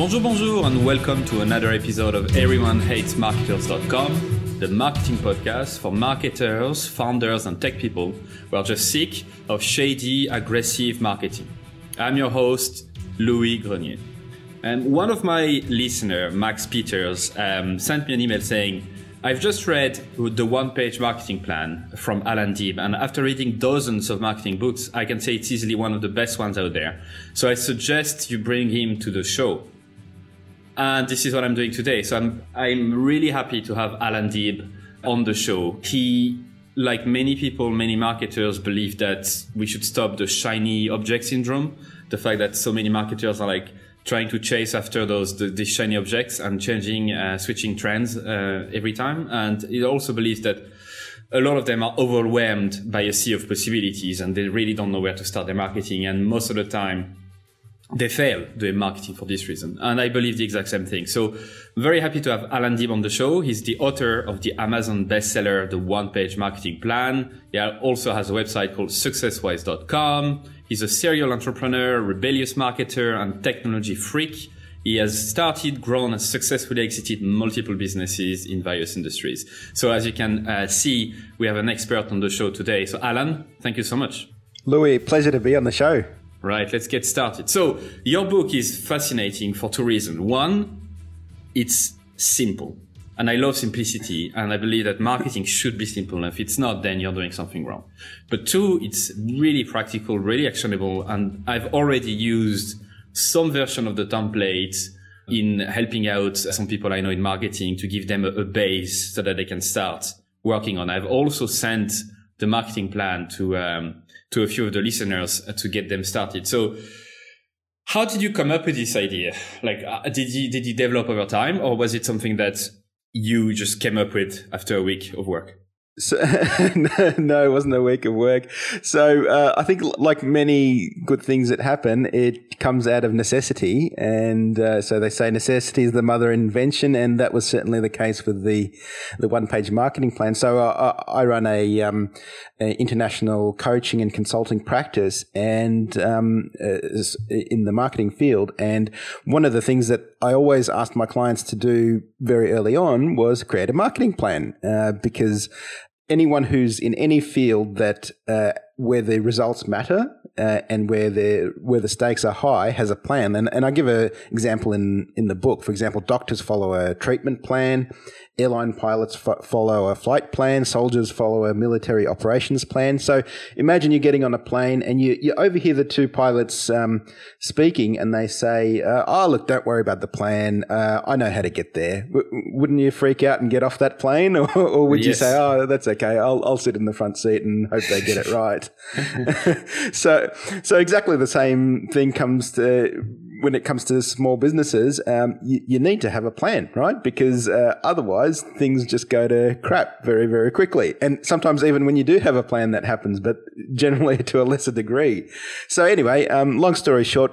Bonjour, bonjour, and welcome to another episode of EveryoneHatesMarketers.com, the marketing podcast for marketers, founders, and tech people who are just sick of shady, aggressive marketing. I'm your host, Louis Grenier. And one of my listeners, Max Peters, um, sent me an email saying, I've just read the one page marketing plan from Allan Dib, and after reading dozens of marketing books, I can say it's easily one of the best ones out there. So I suggest you bring him to the show. And this is what I'm doing today. So I'm, I'm really happy to have Allan Dib on the show. He, like many people, many marketers believe that we should stop the shiny object syndrome. The fact that so many marketers are like trying to chase after those, the, the shiny objects and changing, uh, switching trends, uh, every time. And he also believes that a lot of them are overwhelmed by a sea of possibilities and they really don't know where to start their marketing. And most of the time, they fail doing marketing for this reason. And I believe the exact same thing. So very happy to have Allan Dib on the show. He's the author of the Amazon bestseller, The One Page Marketing Plan. He also has a website called successwise.com. He's a serial entrepreneur, rebellious marketer, and technology freak. He has started, grown, and successfully exited multiple businesses in various industries. So as you can uh, see, we have an expert on the show today. So Allan, thank you so much. Louis, pleasure to be on the show. Right, let's get started. So, your book is fascinating for two reasons. One, it's simple. And I love simplicity. And I believe that marketing should be simple. And if it's not, then you're doing something wrong. But two, it's really practical, really actionable. And I've already used some version of the template in helping out some people I know in marketing to give them a, a base so that they can start working on. I've also sent the marketing plan to, um, to a few of the listeners to get them started. So how did you come up with this idea? Like, uh, did you, did you develop over time or was it something that you just came up with after a week of work? So, no, it wasn't a week of work. So uh, I think, like many good things that happen, it comes out of necessity, and uh, so they say necessity is the mother invention, and that was certainly the case with the the one page marketing plan. So uh, I run a, um, a, international coaching and consulting practice, and um, uh, in the marketing field, and one of the things that I always asked my clients to do very early on was create a marketing plan uh, because anyone who's in any field that uh, where the results matter uh, and where the where the stakes are high has a plan. And and I give an example in in the book. For example, doctors follow a treatment plan, airline pilots fo- follow a flight plan, soldiers follow a military operations plan. So imagine you're getting on a plane and you you overhear the two pilots um, speaking, and they say, uh, "Oh, look, don't worry about the plan. Uh, I know how to get there." W- wouldn't you freak out and get off that plane, or, or would yes. you say, "Oh, that's okay. I'll I'll sit in the front seat and hope they get it right"? so, so exactly the same thing comes to when it comes to small businesses. Um, you, you, need to have a plan, right? Because uh, otherwise, things just go to crap very, very quickly. And sometimes even when you do have a plan, that happens, but generally to a lesser degree. So anyway, um, long story short.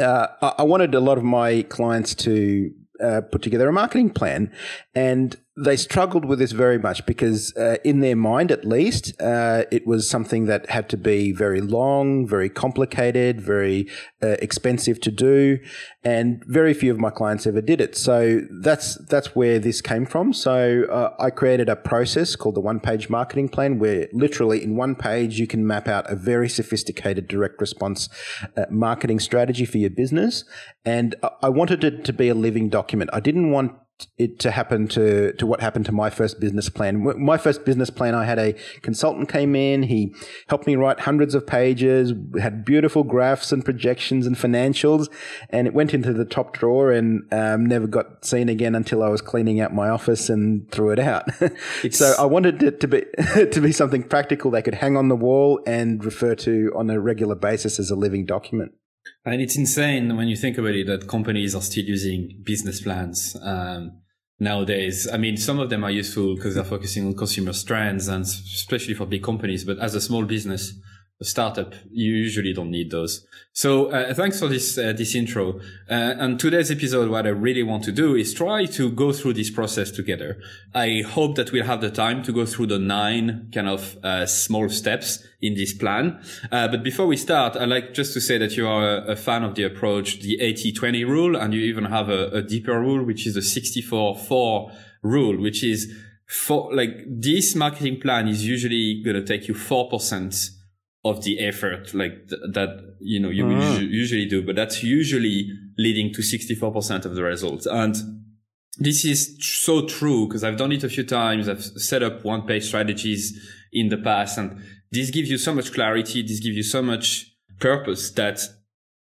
Uh, I, I wanted a lot of my clients to uh, put together a marketing plan, and they struggled with this very much because, uh, in their mind at least, uh, it was something that had to be very long, very complicated, very uh, expensive to do, and very few of my clients ever did it. So that's that's where this came from. So uh, I created a process called the one-page marketing plan, where literally in one page you can map out a very sophisticated direct response uh, marketing strategy for your business. And I wanted it to be a living document. I didn't want it to happen to to what happened to my first business plan. My first business plan, I had a consultant came in. He helped me write hundreds of pages, had beautiful graphs and projections and financials, and it went into the top drawer and um, never got seen again until I was cleaning out my office and threw it out. so I wanted it to be to be something practical they could hang on the wall and refer to on a regular basis as a living document. And it's insane when you think about it that companies are still using business plans um, nowadays. I mean, some of them are useful because they're focusing on consumer trends and especially for big companies. But as a small business, a startup, you usually don't need those. So uh, thanks for this uh, this intro. Uh, and today's episode, what I really want to do is try to go through this process together. I hope that we'll have the time to go through the nine kind of uh, small steps in this plan. Uh, but before we start, I'd like just to say that you are a, a fan of the approach, the 80-20 rule, and you even have a, a deeper rule, which is the 64-4 rule, which is for like this marketing plan is usually going to take you 4% of the effort like th- that you know you uh-huh. usually do but that's usually leading to 64% of the results and this is tr- so true because I've done it a few times I've set up one page strategies in the past and this gives you so much clarity this gives you so much purpose that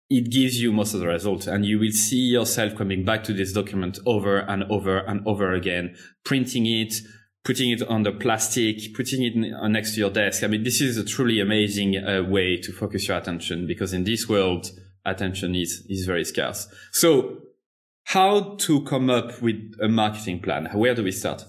it gives you most of the results and you will see yourself coming back to this document over and over and over again printing it putting it on the plastic, putting it next to your desk. I mean, this is a truly amazing uh, way to focus your attention because in this world, attention is, is very scarce. So how to come up with a marketing plan? Where do we start?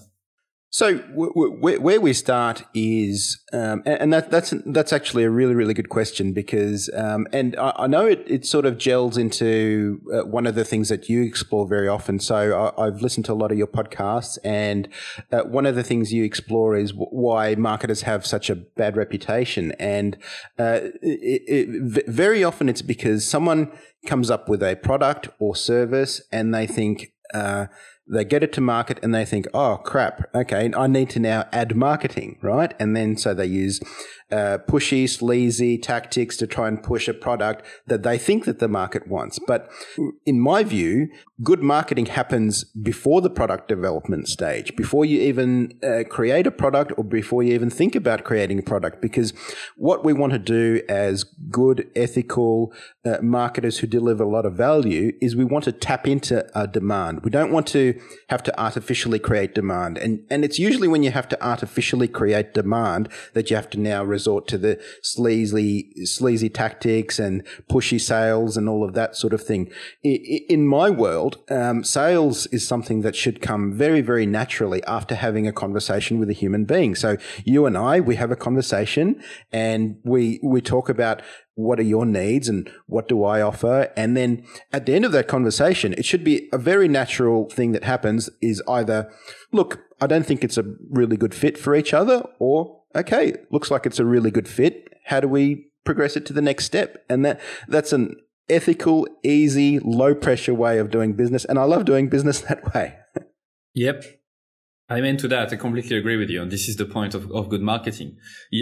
So w- w- where we start is, um, and that, that's that's actually a really really good question because, um, and I, I, know it, it sort of gels into uh, one of the things that you explore very often. So I, have listened to a lot of your podcasts, and uh, one of the things you explore is w- why marketers have such a bad reputation, and uh, it, it, very often it's because someone comes up with a product or service, and they think uh, they get it to market and they think, oh crap, okay, I need to now add marketing, right? And then so they use uh, pushy, sleazy tactics to try and push a product that they think that the market wants. But in my view, good marketing happens before the product development stage, before you even uh, create a product or before you even think about creating a product. Because what we want to do as good, ethical uh, marketers who deliver a lot of value is we want to tap into a demand. We don't want to have to artificially create demand. And, and it's usually when you have to artificially create demand that you have to now resort to the sleazy, sleazy tactics and pushy sales and all of that sort of thing. In my world, um, sales is something that should come very, very naturally after having a conversation with a human being. So you and I, we have a conversation and we, we talk about what are your needs and what do I offer? And then at the end of that conversation, it should be a very natural thing that happens is either, look, I don't think it's a really good fit for each other or okay, looks like it's a really good fit. How do we progress it to the next step? And that that's an ethical, easy, low pressure way of doing business. And I love doing business that way. yep. I'm into that. I completely agree with you. And this is the point of, of good marketing.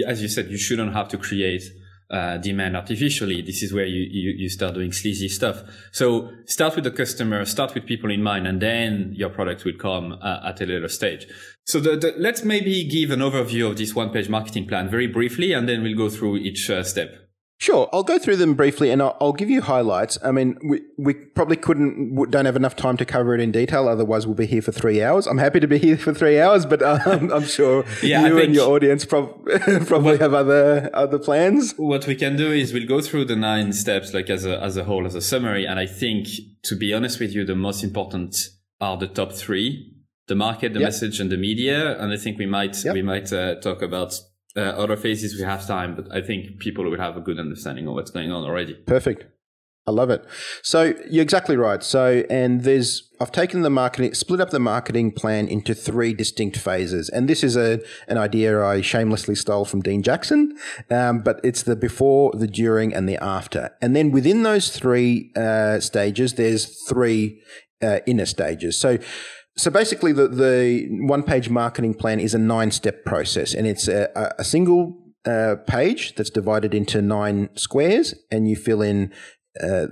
As you said, you shouldn't have to create uh, demand artificially. This is where you, you, you start doing sleazy stuff. So start with the customer, start with people in mind, and then your product will come uh, at a later stage. So the, the, let's maybe give an overview of this one page marketing plan very briefly, and then we'll go through each uh, step. Sure, I'll go through them briefly, and I'll, I'll, give you highlights. I mean, we we probably couldn't don't have enough time to cover it in detail. Otherwise, we'll be here for three hours. I'm happy to be here for three hours, but um, I'm sure yeah, you and your audience prob- probably what, have other other plans. What we can do is we'll go through the nine steps, like as a as a whole, as a summary. And I think, to be honest with you, the most important are the top three: the market, the yep. message, and the media. And I think we might yep. we might uh, talk about uh, other phases we have time, but I think people will have a good understanding of what's going on already. Perfect. I love it. So you're exactly right. So, and there's, I've taken the marketing, split up the marketing plan into three distinct phases. And this is a, an idea I shamelessly stole from Dean Jackson. Um, but it's the before, the during, and the after. And then within those three uh, stages, there's three uh, inner stages. So so basically, the, the one page marketing plan is a nine step process, and it's a, a single uh, page that's divided into nine squares, and you fill in uh,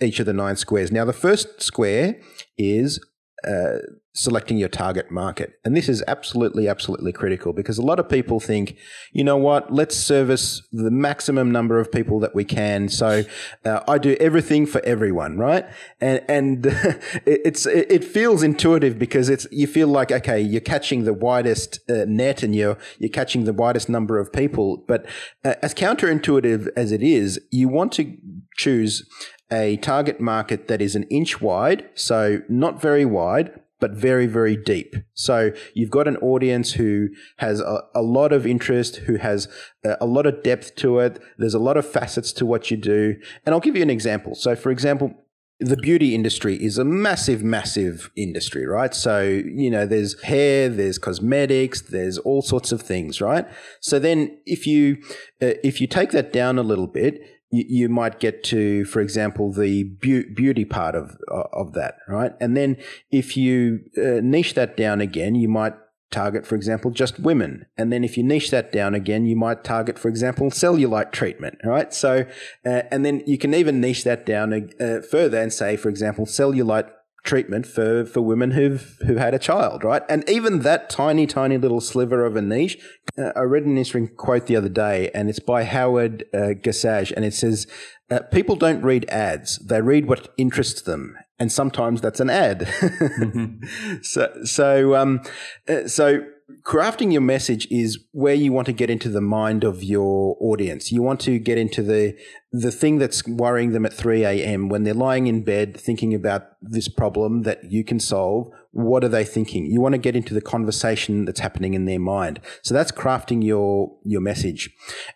each of the nine squares. Now, the first square is uh, selecting your target market. And this is absolutely, absolutely critical because a lot of people think, you know what, let's service the maximum number of people that we can. So uh, I do everything for everyone, right? And, and it's, it feels intuitive because it's, you feel like, okay, you're catching the widest uh, net and you're, you're catching the widest number of people. But uh, as counterintuitive as it is, you want to choose a target market that is an inch wide, so not very wide, but very, very deep. So you've got an audience who has a, a lot of interest, who has a, a lot of depth to it. There's a lot of facets to what you do. And I'll give you an example. So, for example, the beauty industry is a massive, massive industry, right? So, you know, there's hair, there's cosmetics, there's all sorts of things, right? So then if you, uh, if you take that down a little bit, you, you might get to, for example, the be- beauty part of, of that, right? And then if you uh, niche that down again, you might target, for example, just women. And then if you niche that down again, you might target, for example, cellulite treatment, right? So, uh, and then you can even niche that down uh, further and say, for example, cellulite treatment for, for women who've who had a child, right? And even that tiny, tiny little sliver of a niche. Uh, I read an interesting quote the other day, and it's by Howard uh, Gossage, and it says, uh, "People don't read ads; they read what interests them, and sometimes that's an ad." mm-hmm. So, so, um, uh, so crafting your message is where you want to get into the mind of your audience. You want to get into the the thing that's worrying them at 3 a.m. when they're lying in bed thinking about this problem that you can solve. What are they thinking? You want to get into the conversation that's happening in their mind. So that's crafting your your message.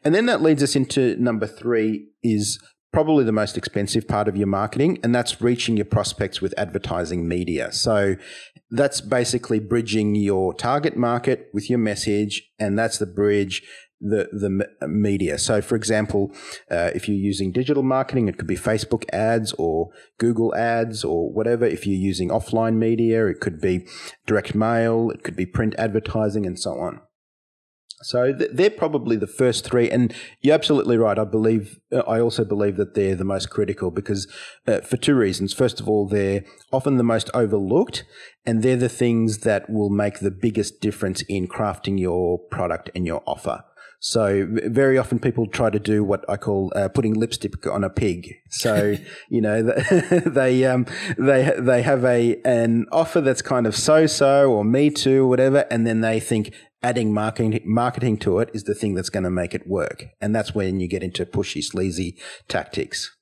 And then that leads us into number 3 is probably the most expensive part of your marketing, and that's reaching your prospects with advertising media. So that's basically bridging your target market with your message, and that's the bridge the the media. So, for example, uh, if you're using digital marketing, it could be Facebook ads or Google ads or whatever. If you're using offline media, it could be direct mail, it could be print advertising, and so on. So they're probably the first three, and you're absolutely right. I believe uh, I also believe that they're the most critical because uh, for two reasons. First of all, they're often the most overlooked, and they're the things that will make the biggest difference in crafting your product and your offer. So very often people try to do what I call uh, putting lipstick on a pig. So you know they um, they they have a an offer that's kind of so so or me too or whatever, and then they think adding marketing marketing to it is the thing that's going to make it work, and that's when you get into pushy, sleazy tactics.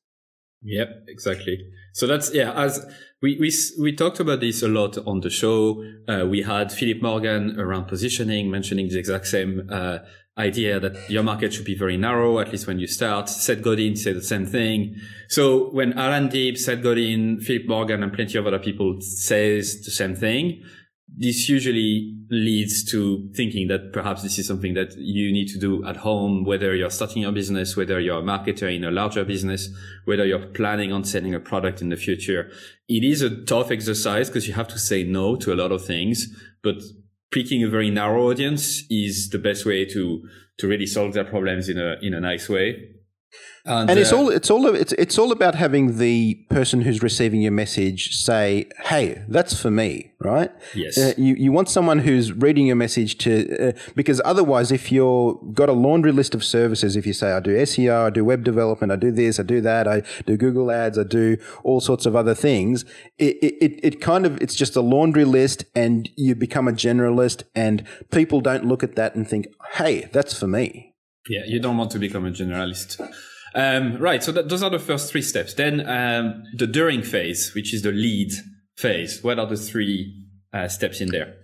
Yep, exactly. So that's yeah. As we we we talked about this a lot on the show. Uh, we had Philip Morgan around positioning, mentioning the exact same uh, idea that your market should be very narrow, at least when you start. Seth Godin said the same thing. So when Allan Dibs, Seth Godin, Philip Morgan, and plenty of other people says the same thing, this usually leads to thinking that perhaps this is something that you need to do at home, whether you're starting your business, whether you're a marketer in a larger business, whether you're planning on selling a product in the future. It is a tough exercise because you have to say no to a lot of things, but picking a very narrow audience is the best way to, to really solve their problems in a, in a nice way. And, and, it's uh, all it's all it's it's all about having the person who's receiving your message say, "Hey, that's for me," right? Yes. Uh, you you want someone who's reading your message to uh, because otherwise, if you're got a laundry list of services, if you say, "I do SEO, I do web development, I do this, I do that, I do Google Ads, I do all sorts of other things," it it, it kind of it's just a laundry list, and you become a generalist, and people don't look at that and think, "Hey, that's for me." Yeah, you don't want to become a generalist. Um, right. So that, those are the first three steps. Then um, the during phase, which is the lead phase. What are the three uh, steps in there?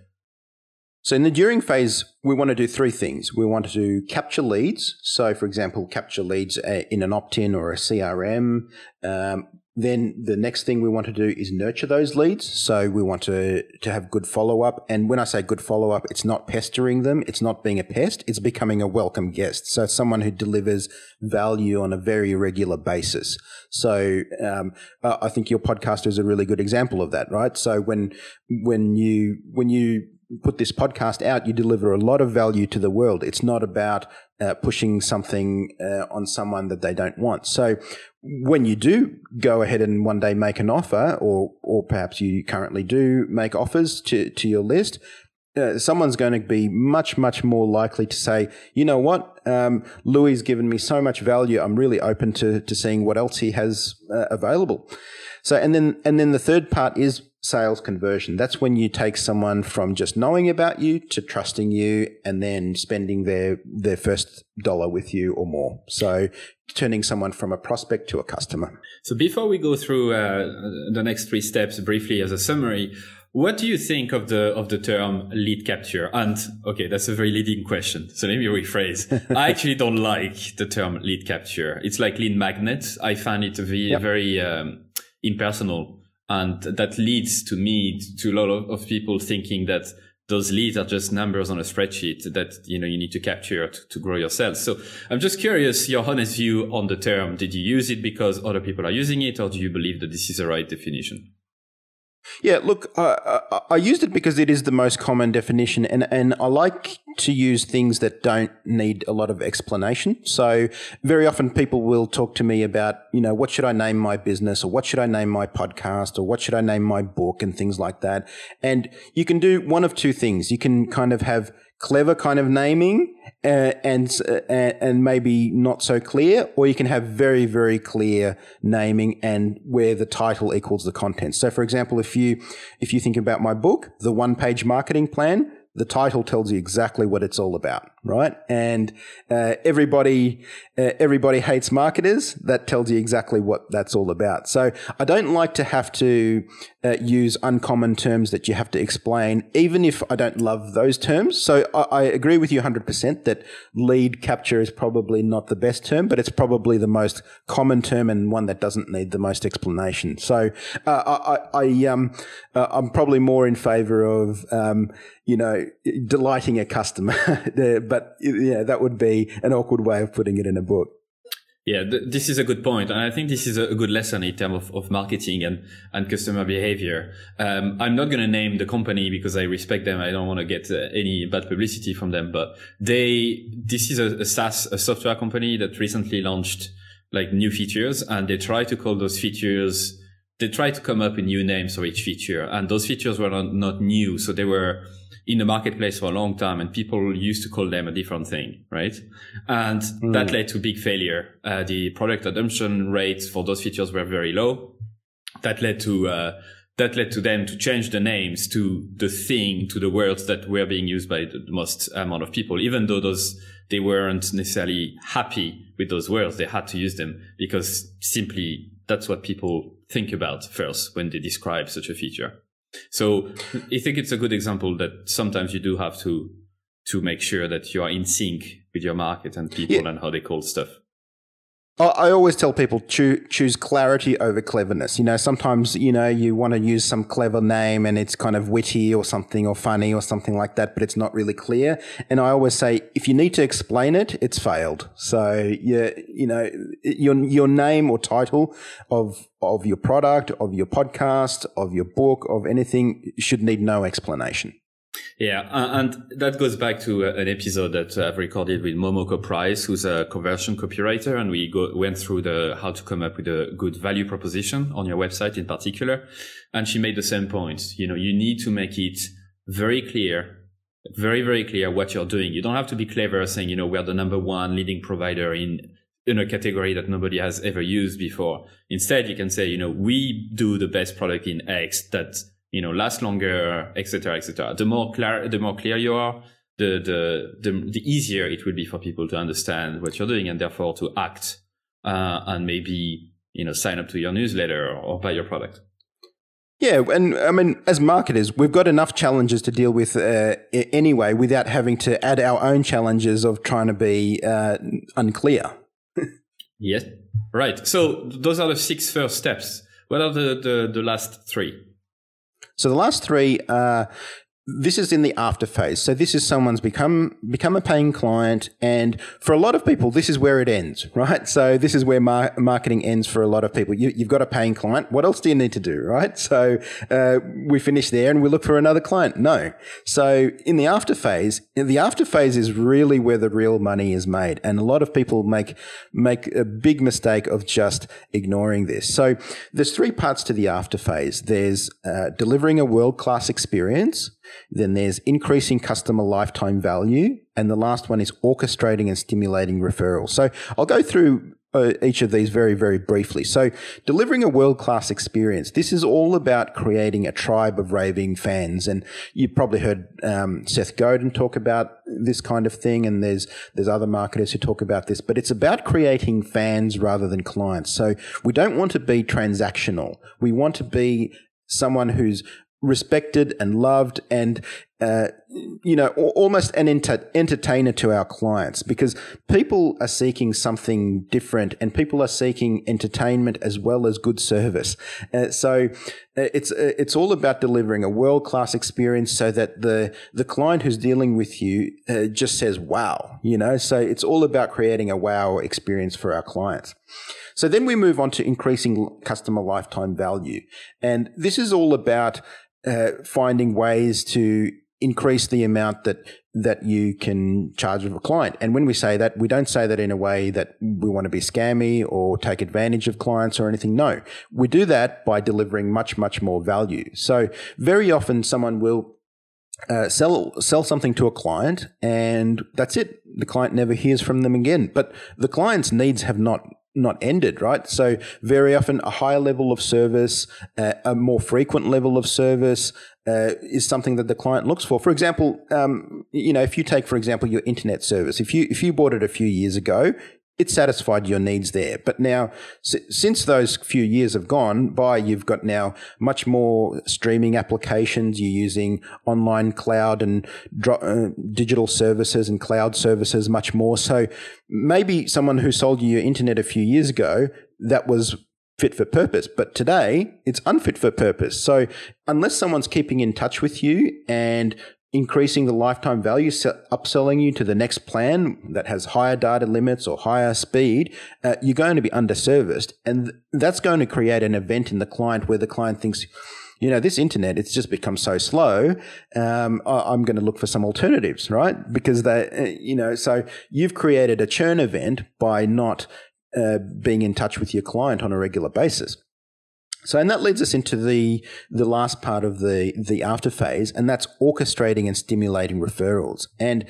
So in the during phase, we want to do three things. We want to do capture leads. So, for example, capture leads uh, in an opt-in or a CRM. Um, then the next thing we want to do is nurture those leads. So we want to, to have good follow up. And when I say good follow up, it's not pestering them. It's not being a pest. It's becoming a welcome guest. So someone who delivers value on a very regular basis. So, um, I think your podcast is a really good example of that, right? So when, when you, when you put this podcast out, you deliver a lot of value to the world. It's not about uh, pushing something uh, on someone that they don't want. So when you do go ahead and one day make an offer, or or perhaps you currently do make offers to to your list, uh, someone's going to be much, much more likely to say, you know what, um, Louis given me so much value. I'm really open to, to seeing what else he has uh, available. So, and then, and then the third part is sales conversion. That's when you take someone from just knowing about you to trusting you and then spending their, their first dollar with you or more. So turning someone from a prospect to a customer. So before we go through uh, the next three steps briefly as a summary, what do you think of the of the term lead capture? And okay, that's a very leading question. So let me rephrase. I actually don't like the term lead capture. It's like lead magnet. I find it very yep. very um, impersonal, and that leads to me to a lot of, of people thinking that those leads are just numbers on a spreadsheet that you know you need to capture to, to, grow your sales. So I'm just curious your honest view on the term. Did you use it because other people are using it, or do you believe that this is the right definition? Yeah, look, uh, I used it because it is the most common definition, and, and I like to use things that don't need a lot of explanation. So very often people will talk to me about, you know, what should I name my business or what should I name my podcast or what should I name my book and things like that. And you can do one of two things. You can kind of have clever kind of naming uh, and uh, and maybe not so clear, or you can have very very clear naming and where the title equals the content. So, for example, if you if you think about my book, the one page marketing plan, the title tells you exactly what it's all about, right? And uh, everybody uh, everybody hates marketers. That tells you exactly what that's all about. So I don't like to have to uh, use uncommon terms that you have to explain, even if I don't love those terms. So I, I agree with you 100% that lead capture is probably not the best term, but it's probably the most common term and one that doesn't need the most explanation. So uh, I, I um, uh, I'm probably more in favor of um, you know delighting a customer, but yeah, that would be an awkward way of putting it in a book. Yeah, th- this is a good point, and I think this is a good lesson in terms of, of marketing and and customer behavior. Um, I'm not going to name the company because I respect them. I don't want to get uh, any bad publicity from them, but they this is a, a SaaS, a software company that recently launched like new features, and they try to call those features. They try to come up with new names for each feature, and those features were not, not new, so they were in the marketplace for a long time and people used to call them a different thing, right? And mm. that led to big failure. Uh, the product adoption rates for those features were very low. That led to, uh, that led to them to change the names to the thing, to the words that were being used by the most amount of people, even though those, they weren't necessarily happy with those words. They had to use them because simply that's what people think about first when they describe such a feature. So I think it's a good example that sometimes you do have to to make sure that you are in sync with your market and people yeah. and how they call stuff. I always tell people choose, choose clarity over cleverness. You know, sometimes, you know, you want to use some clever name and it's kind of witty or something or funny or something like that, but it's not really clear. And I always say, if you need to explain it, it's failed. So, yeah, you know, your, your name or title of, of your product, of your podcast, of your book, of anything should need no explanation. Yeah, and that goes back to uh, an episode that I've recorded with Momoko Price, who's a conversion copywriter, and we go, went through the how to come up with a good value proposition on your website in particular. And she made the same point. You know, you need to make it very clear, very very clear what you're doing. You don't have to be clever, saying you know we're the number one leading provider in in a category that nobody has ever used before. Instead, you can say, you know, we do the best product in X that you know, last longer, etc., etc. The more clear, the more clear you are, the, the, the, the easier it will be for people to understand what you're doing and therefore to act, uh, and maybe, you know, sign up to your newsletter or, or buy your product. Yeah, and I mean, as marketers, we've got enough challenges to deal with uh, anyway without having to add our own challenges of trying to be uh, unclear. yes, right. So those are the six first steps. What are the, the, the last three? So the last three are this is in the after phase. So this is someone's become become a paying client, and for a lot of people, this is where it ends, right? So this is where mar- marketing ends for a lot of people. You, have got a paying client. What else do you need to do, right? So uh, we finish there, and we look for another client. No. So in the after phase, the after phase is really where the real money is made, and a lot of people make make a big mistake of just ignoring this. So there's three parts to the after phase. There's uh, delivering a world class experience. Then there's increasing customer lifetime value. And the last one is orchestrating and stimulating referrals. So I'll go through uh, each of these very, very briefly. So, delivering a world class experience. This is all about creating a tribe of raving fans, and you've probably heard um, Seth Godin talk about this kind of thing, and there's there's other marketers who talk about this. But it's about creating fans rather than clients. So, we don't want to be transactional. We want to be someone who's respected and loved and uh, you know almost an enter- entertainer to our clients because people are seeking something different and people are seeking entertainment as well as good service. Uh, so uh, it's uh, it's all about delivering a world class experience so that the the client who's dealing with you uh, just says wow you know? So it's all about creating a wow experience for our clients. So then we move on to increasing customer lifetime value. And this is all about uh, finding ways to increase the amount that that you can charge of a client. And when we say that, we don't say that in a way that we want to be scammy or take advantage of clients or anything. No, we do that by delivering much, much more value. So very often someone will uh, sell sell something to a client and that's it. The client never hears from them again. But the client's needs have not not ended, right? So very often a higher level of service, uh, a more frequent level of service uh, is something that the client looks for. For example, um, you know, if you take, for example, your internet service, if you if you bought it a few years ago, it satisfied your needs there. But now, since those few years have gone by, you've got now much more streaming applications. You're using online cloud and uh, digital services and cloud services much more. So maybe someone who sold you your internet a few years ago, that was fit for purpose. But today, it's unfit for purpose. So unless someone's keeping in touch with you and increasing the lifetime value, upselling you to the next plan that has higher data limits or higher speed, uh, you're going to be underserviced. And that's going to create an event in the client where the client thinks, you know, this internet, it's just become so slow. Um, I, am going to look for some alternatives, right? Because they, uh, you know, so you've created a churn event by not uh, being in touch with your client on a regular basis. So, and that leads us into the the last part of the the after phase, and that's orchestrating and stimulating referrals. And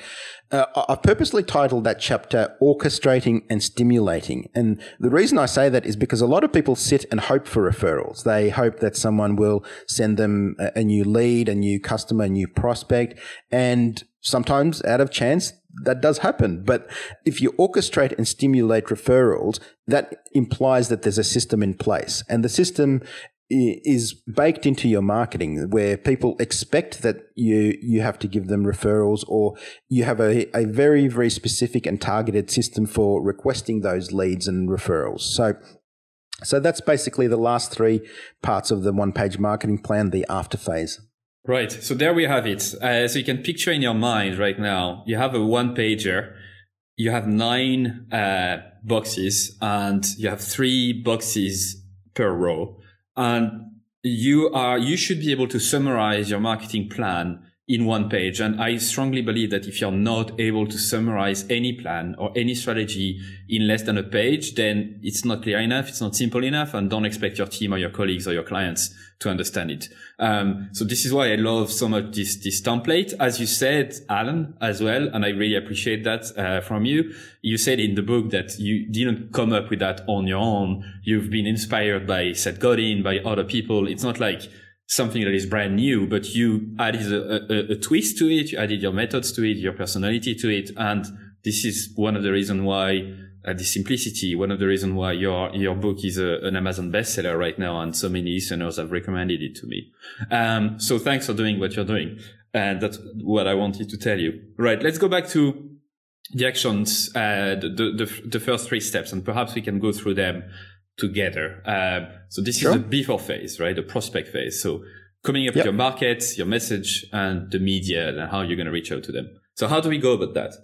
uh, I've purposely titled that chapter "Orchestrating and Stimulating." And the reason I say that is because a lot of people sit and hope for referrals. They hope that someone will send them a, a new lead, a new customer, a new prospect, and sometimes out of chance that does happen. But if you orchestrate and stimulate referrals, that implies that there's a system in place. And the system is baked into your marketing where people expect that you you have to give them referrals or you have a, a very very specific and targeted system for requesting those leads and referrals so so that's basically the last three parts of the one page marketing plan the after phase Right. So there we have it. Uh, so you can picture in your mind right now, you have a one pager, you have nine uh, boxes and you have three boxes per row. And you are, you should be able to summarize your marketing plan in one page. And I strongly believe that if you're not able to summarize any plan or any strategy in less than a page, then it's not clear enough. It's not simple enough and don't expect your team or your colleagues or your clients to understand it. Um, so this is why I love so much this, this template. As you said, Allan, as well, and I really appreciate that, uh, from you. You said in the book that you didn't come up with that on your own. You've been inspired by Seth Godin, by other people. It's not like, something that is brand new, but you added a, a, a, twist to it, you added your methods to it, your personality to it. And this is one of the reasons why uh, the simplicity, one of the reasons why your, your book is a, an Amazon bestseller right now. And so many listeners have recommended it to me. Um, so thanks for doing what you're doing. And that's what I wanted to tell you. Right. Let's go back to the actions, uh, the, the, the first three steps, and perhaps we can go through them together. Uh, so this sure. is the before phase, right? The prospect phase. So coming up yep. with your market, your message, and the media, and how you're going to reach out to them. So how do we go about that?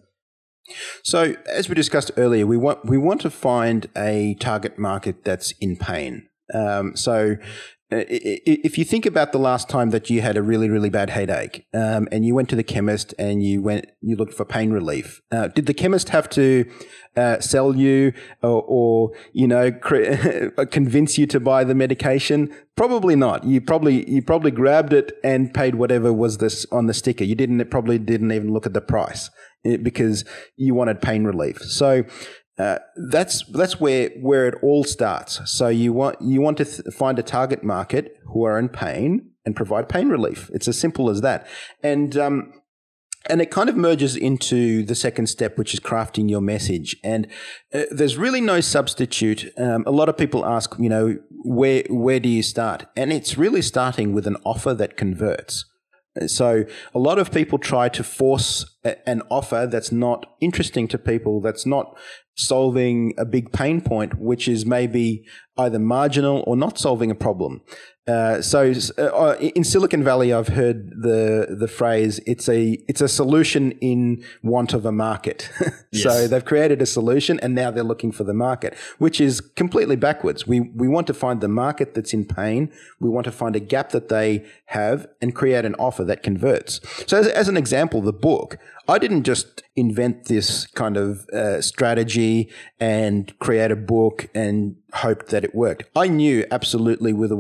So as we discussed earlier, we want we want to find a target market that's in pain. Um, so if you think about the last time that you had a really really bad headache um, and you went to the chemist and you went you looked for pain relief uh, did the chemist have to uh, sell you or, or you know convince you to buy the medication? Probably not. You probably you probably grabbed it and paid whatever was this on the sticker. You didn't it probably didn't even look at the price eh, because you wanted pain relief. So uh, that's that's where where it all starts. So you want you want to th- find a target market who are in pain and provide pain relief. It's as simple as that. And um, and it kind of merges into the second step, which is crafting your message. And uh, there's really no substitute. Um, a lot of people ask, you know, where where do you start? And it's really starting with an offer that converts. So a lot of people try to force a, an offer that's not interesting to people, that's not solving a big pain point, which is maybe either marginal or not solving a problem. Uh, so uh, in Silicon Valley, I've heard the the phrase "it's a it's a solution in want of a market." yes. So they've created a solution, and now they're looking for the market, which is completely backwards. We we want to find the market that's in pain. We want to find a gap that they have and create an offer that converts. So as, as an example, the book. I didn't just invent this kind of uh, strategy and create a book and hoped that it worked. I knew absolutely with a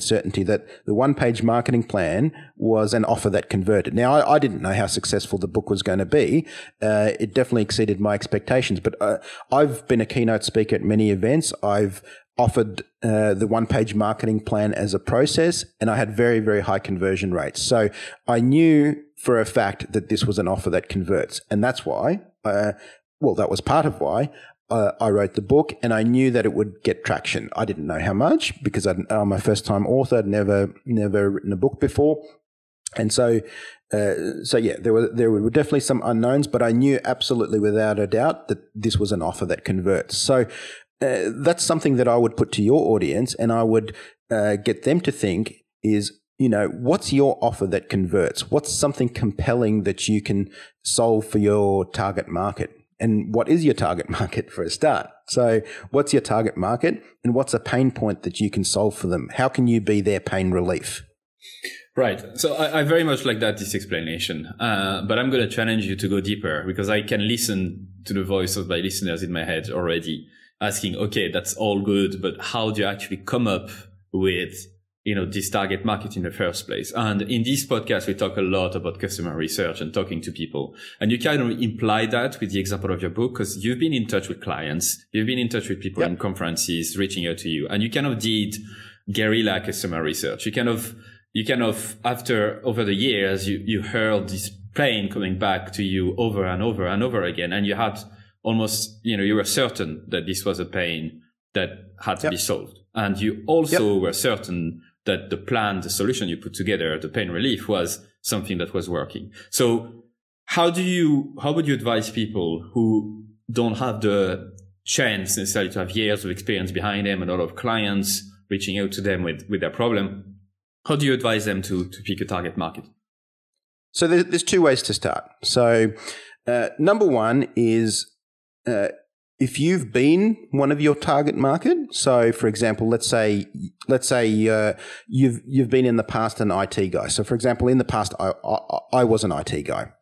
100% certainty that the one page marketing plan was an offer that converted. Now, I, I didn't know how successful the book was going to be. Uh, it definitely exceeded my expectations, but uh, I've been a keynote speaker at many events. I've offered uh, the one page marketing plan as a process and I had very, very high conversion rates. So I knew for a fact that this was an offer that converts. And that's why, uh, well, that was part of why uh, I wrote the book and I knew that it would get traction. I didn't know how much because i am a first time author. I'd never, never written a book before. And so, uh, so yeah, there were there were definitely some unknowns, but I knew absolutely without a doubt that this was an offer that converts. So uh, that's something that I would put to your audience, and I would uh, get them to think is you know what's your offer that converts what's something compelling that you can solve for your target market and what is your target market for a start so what's your target market and what's a pain point that you can solve for them how can you be their pain relief Right. So I, I, very much like that, this explanation. Uh, but I'm going to challenge you to go deeper because I can listen to the voice of my listeners in my head already asking, okay, that's all good, but how do you actually come up with, you know, this target market in the first place? And in this podcast, we talk a lot about customer research and talking to people. And you kind of imply that with the example of your book, because you've been in touch with clients, you've been in touch with people yep. in conferences, reaching out to you, and you kind of did guerrilla customer research. You kind of, you kind of, after, over the years, you, you heard this plane coming back to you over and over and over again, and you had almost, you know, you were certain that this was a pain that had to yep. be solved. And you also yep. were certain that the plan, the solution you put together, the pain relief was something that was working. So how do you, how would you advise people who don't have the chance necessarily to have years of experience behind them and a lot of clients reaching out to them with, with their problem? How do you advise them to, to pick a target market? So there's two ways to start. So uh, number one is uh, if you've been one of your target market, so for example, let's say let's say uh, you've you've been in the past an IT guy. So for example, in the past, I I, I was an IT guy,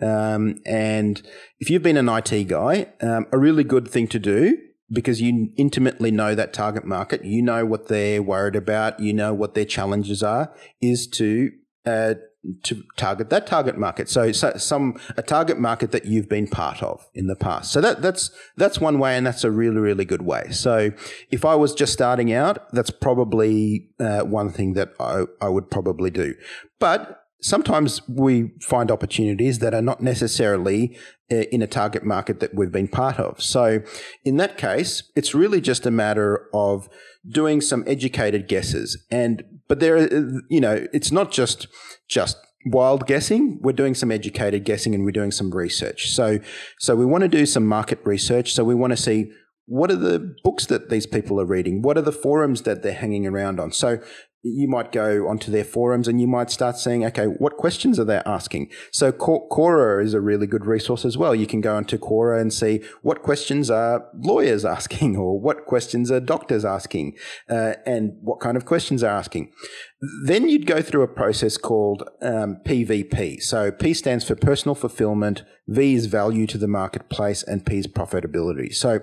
um, and if you've been an IT guy, um, a really good thing to do because you intimately know that target market, you know what they're worried about, you know what their challenges are, is to uh, to target that target market. So, so, some a target market that you've been part of in the past. So that that's that's one way, and that's a really really good way. So if I was just starting out, that's probably uh, one thing that I, I would probably do. But sometimes we find opportunities that are not necessarily uh, in a target market that we've been part of. So in that case, it's really just a matter of doing some educated guesses and but there uh, you know it's not just just wild guessing. We're doing some educated guessing and we're doing some research. So so we want to do some market research. So we want to see what are the books that these people are reading? What are the forums that they're hanging around on? So you might go onto their forums and you might start saying, okay, what questions are they asking? So Quora is a really good resource as well. You can go onto Quora and see what questions are lawyers asking or what questions are doctors asking uh, and what kind of questions are asking. Then you'd go through a process called um, PVP. So P stands for personal fulfillment, V is value to the marketplace, and P is profitability. So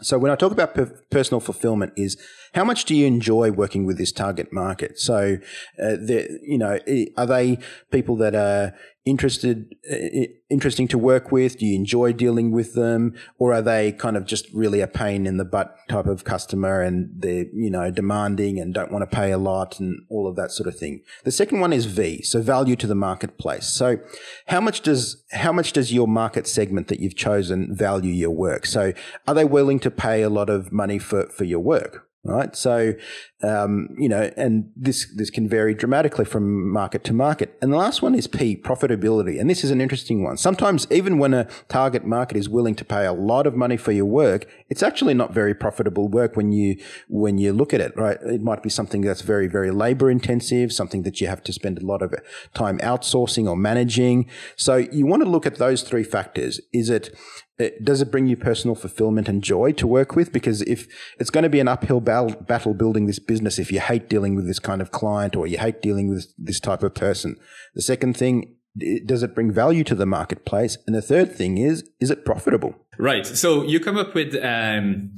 so when I talk about per- personal fulfillment is how much do you enjoy working with this target market? So, uh, you know, are they people that are interested, uh, interesting to work with? Do you enjoy dealing with them? Or are they kind of just really a pain in the butt type of customer and they're, you know, demanding and don't want to pay a lot and all of that sort of thing? The second one is V, so value to the marketplace. So how much does, how much does your market segment that you've chosen value your work? So are they willing to pay a lot of money for, for your work? Right? So, um, you know, and this this can vary dramatically from market to market. And the last one is P, profitability, and this is an interesting one. Sometimes, even when a target market is willing to pay a lot of money for your work, it's actually not very profitable work when you when you look at it, right? It might be something that's very very labor intensive, something that you have to spend a lot of time outsourcing or managing. So you want to look at those three factors. Is it it, does it bring you personal fulfillment and joy to work with? Because if it's going to be an uphill battle, battle building this business, if you hate dealing with this kind of client or you hate dealing with this type of person. The second thing, does it bring value to the marketplace? And the third thing is, is it profitable? Right. So you come up with, um,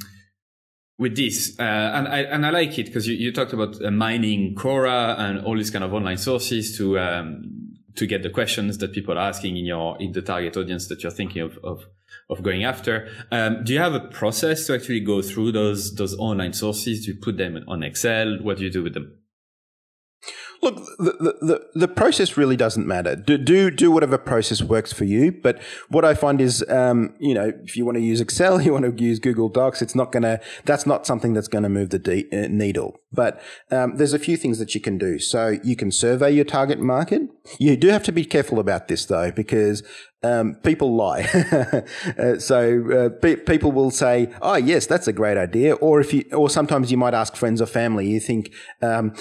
with this, uh, and I and I like it because you, you talked about uh, mining Quora and all these kind of online sources to um, to get the questions that people are asking in your in the target audience that you're thinking of of of going after. Um, do you have a process to actually go through those those online sources? Do you put them on Excel? What do you do with them? Look, the, the, the process really doesn't matter. Do, do, do whatever process works for you. But what I find is, um, you know, if you want to use Excel, you want to use Google Docs, it's not going to, that's not something that's going to move the de- uh, needle. But um, there's a few things that you can do. So you can survey your target market. You do have to be careful about this though, because um, people lie. uh, so uh, pe- people will say, "Oh, yes, that's a great idea," or if you, or sometimes you might ask friends or family. You think. Um,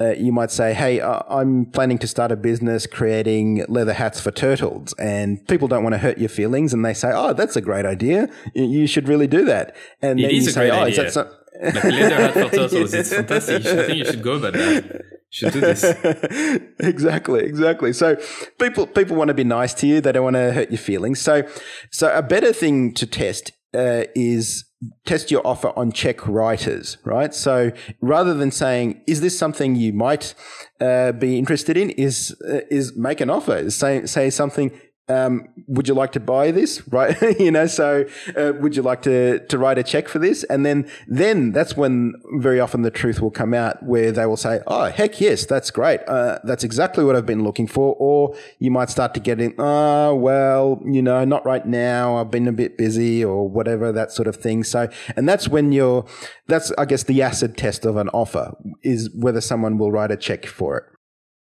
uh, you might say, Hey, I'm planning to start a business creating leather hats for turtles. And people don't want to hurt your feelings. And they say, Oh, that's a great idea. You should really do that. And it then you a say, Oh, idea. is that so- like leather hat for turtles. It's fantastic. You should, I think you should go about that. You should do this. exactly, exactly. So people people want to be nice to you. They don't want to hurt your feelings. So so a better thing to test uh, is test your offer on check writers, right? So rather than saying, is this something you might uh, be interested in, is uh, is make an offer. Say say something um, would you like to buy this? Right. you know, so, uh, would you like to, to write a check for this? And then, then that's when very often the truth will come out where they will say, Oh, heck yes, that's great. Uh, that's exactly what I've been looking for. Or you might start to get in, Oh, well, you know, not right now. I've been a bit busy or whatever, that sort of thing. So, and that's when you're, that's, I guess, the acid test of an offer is whether someone will write a check for it.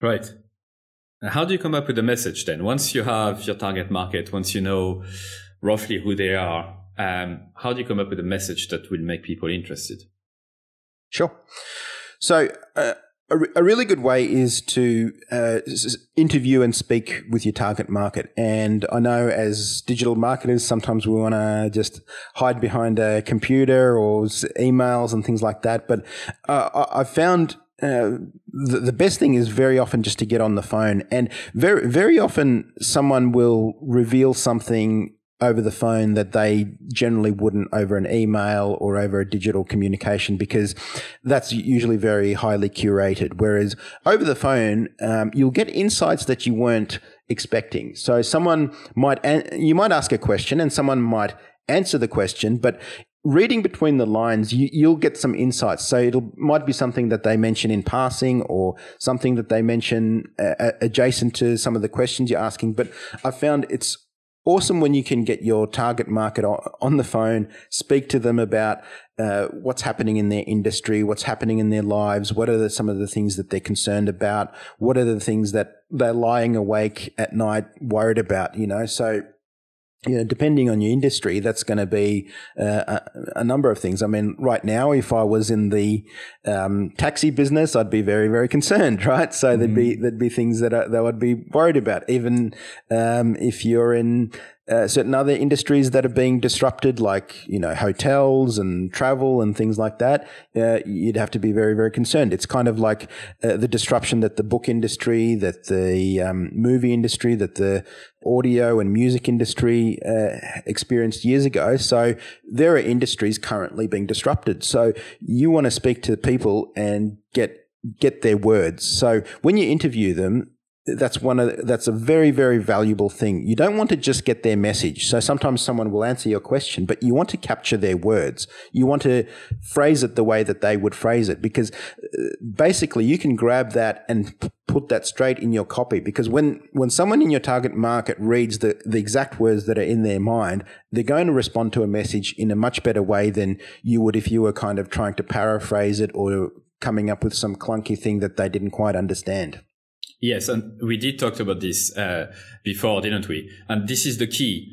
Right. How do you come up with a message then? Once you have your target market, once you know roughly who they are, um, how do you come up with a message that will make people interested? Sure. So, uh, a, a, really good way is to uh, interview and speak with your target market. And I know as digital marketers, sometimes we want to just hide behind a computer or emails and things like that. But uh, I've found uh, the, the best thing is very often just to get on the phone and very very often someone will reveal something over the phone that they generally wouldn't over an email or over a digital communication because that's usually very highly curated. Whereas over the phone, um, you'll get insights that you weren't expecting. So someone might, you might ask a question and someone might answer the question, but reading between the lines, you, will get some insights. So it might be something that they mention in passing or something that they mention uh, adjacent to some of the questions you're asking. But I found it's awesome when you can get your target market on the phone, speak to them about uh, what's happening in their industry, what's happening in their lives, what are the, some of the things that they're concerned about, what are the things that they're lying awake at night worried about, you know. So you know, depending on your industry, that's going to be uh, a, a, number of things. I mean, right now, if I was in the um, taxi business, I'd be very, very concerned, right? So mm there'd be mm-hmm. there'd be things that I, that I'd be worried about. Even um, if you're in uh, certain other industries that are being disrupted, like you know hotels and travel and things like that, uh, you'd have to be very very concerned. It's kind of like uh, the disruption that the book industry, that the um, movie industry, that the audio and music industry uh, experienced years ago. So there are industries currently being disrupted. So you want to speak to people and get get their words. So when you interview them, that's one of that's a very very valuable thing. You don't want to just get their message. So sometimes someone will answer your question, but you want to capture their words. You want to phrase it the way that they would phrase it because uh, basically you can grab that and put that straight in your copy because when when someone in your target market reads the the exact words that are in their mind, they're going to respond to a message in a much better way than you would if you were kind of trying to paraphrase it or coming up with some clunky thing that they didn't quite understand. Yes, and we did talk about this uh, before, didn't we? And this is the key.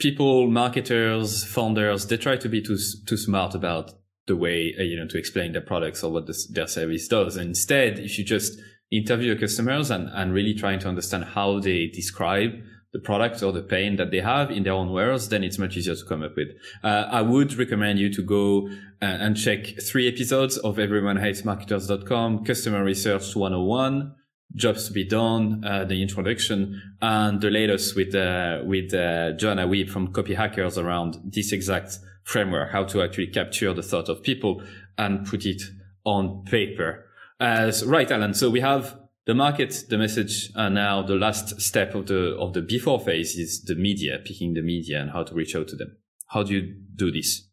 People, marketers, founders, they try to be too too smart about the way uh, you know to explain their products or what the, their service does. And instead, if you just interview your customers and, and really trying to understand how they describe the product or the pain that they have in their own words, then it's much easier to come up with. Uh, I would recommend you to go uh, and check three episodes of everyonehatesmarketers.com, customer research 101, jobs to be done, uh, the introduction, and the latest with uh, with uh, Joanna Wiebe from Copy Hackers around this exact framework, how to actually capture the thought of people and put it on paper. As right, Allan. So we have the market, the message, and now the last step of the of the before phase is the media, picking the media and how to reach out to them. How do you do this?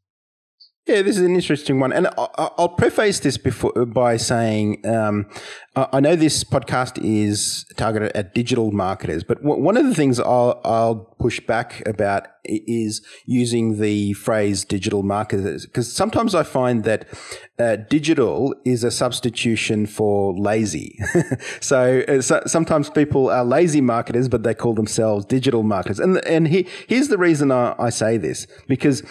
Yeah, this is an interesting one, and I'll preface this before by saying um, I know this podcast is targeted at digital marketers, but one of the things I'll, I'll push back about is using the phrase digital marketers because sometimes I find that uh, digital is a substitution for lazy. so, uh, so, sometimes people are lazy marketers, but they call themselves digital marketers, and and he, here's the reason I, I say this because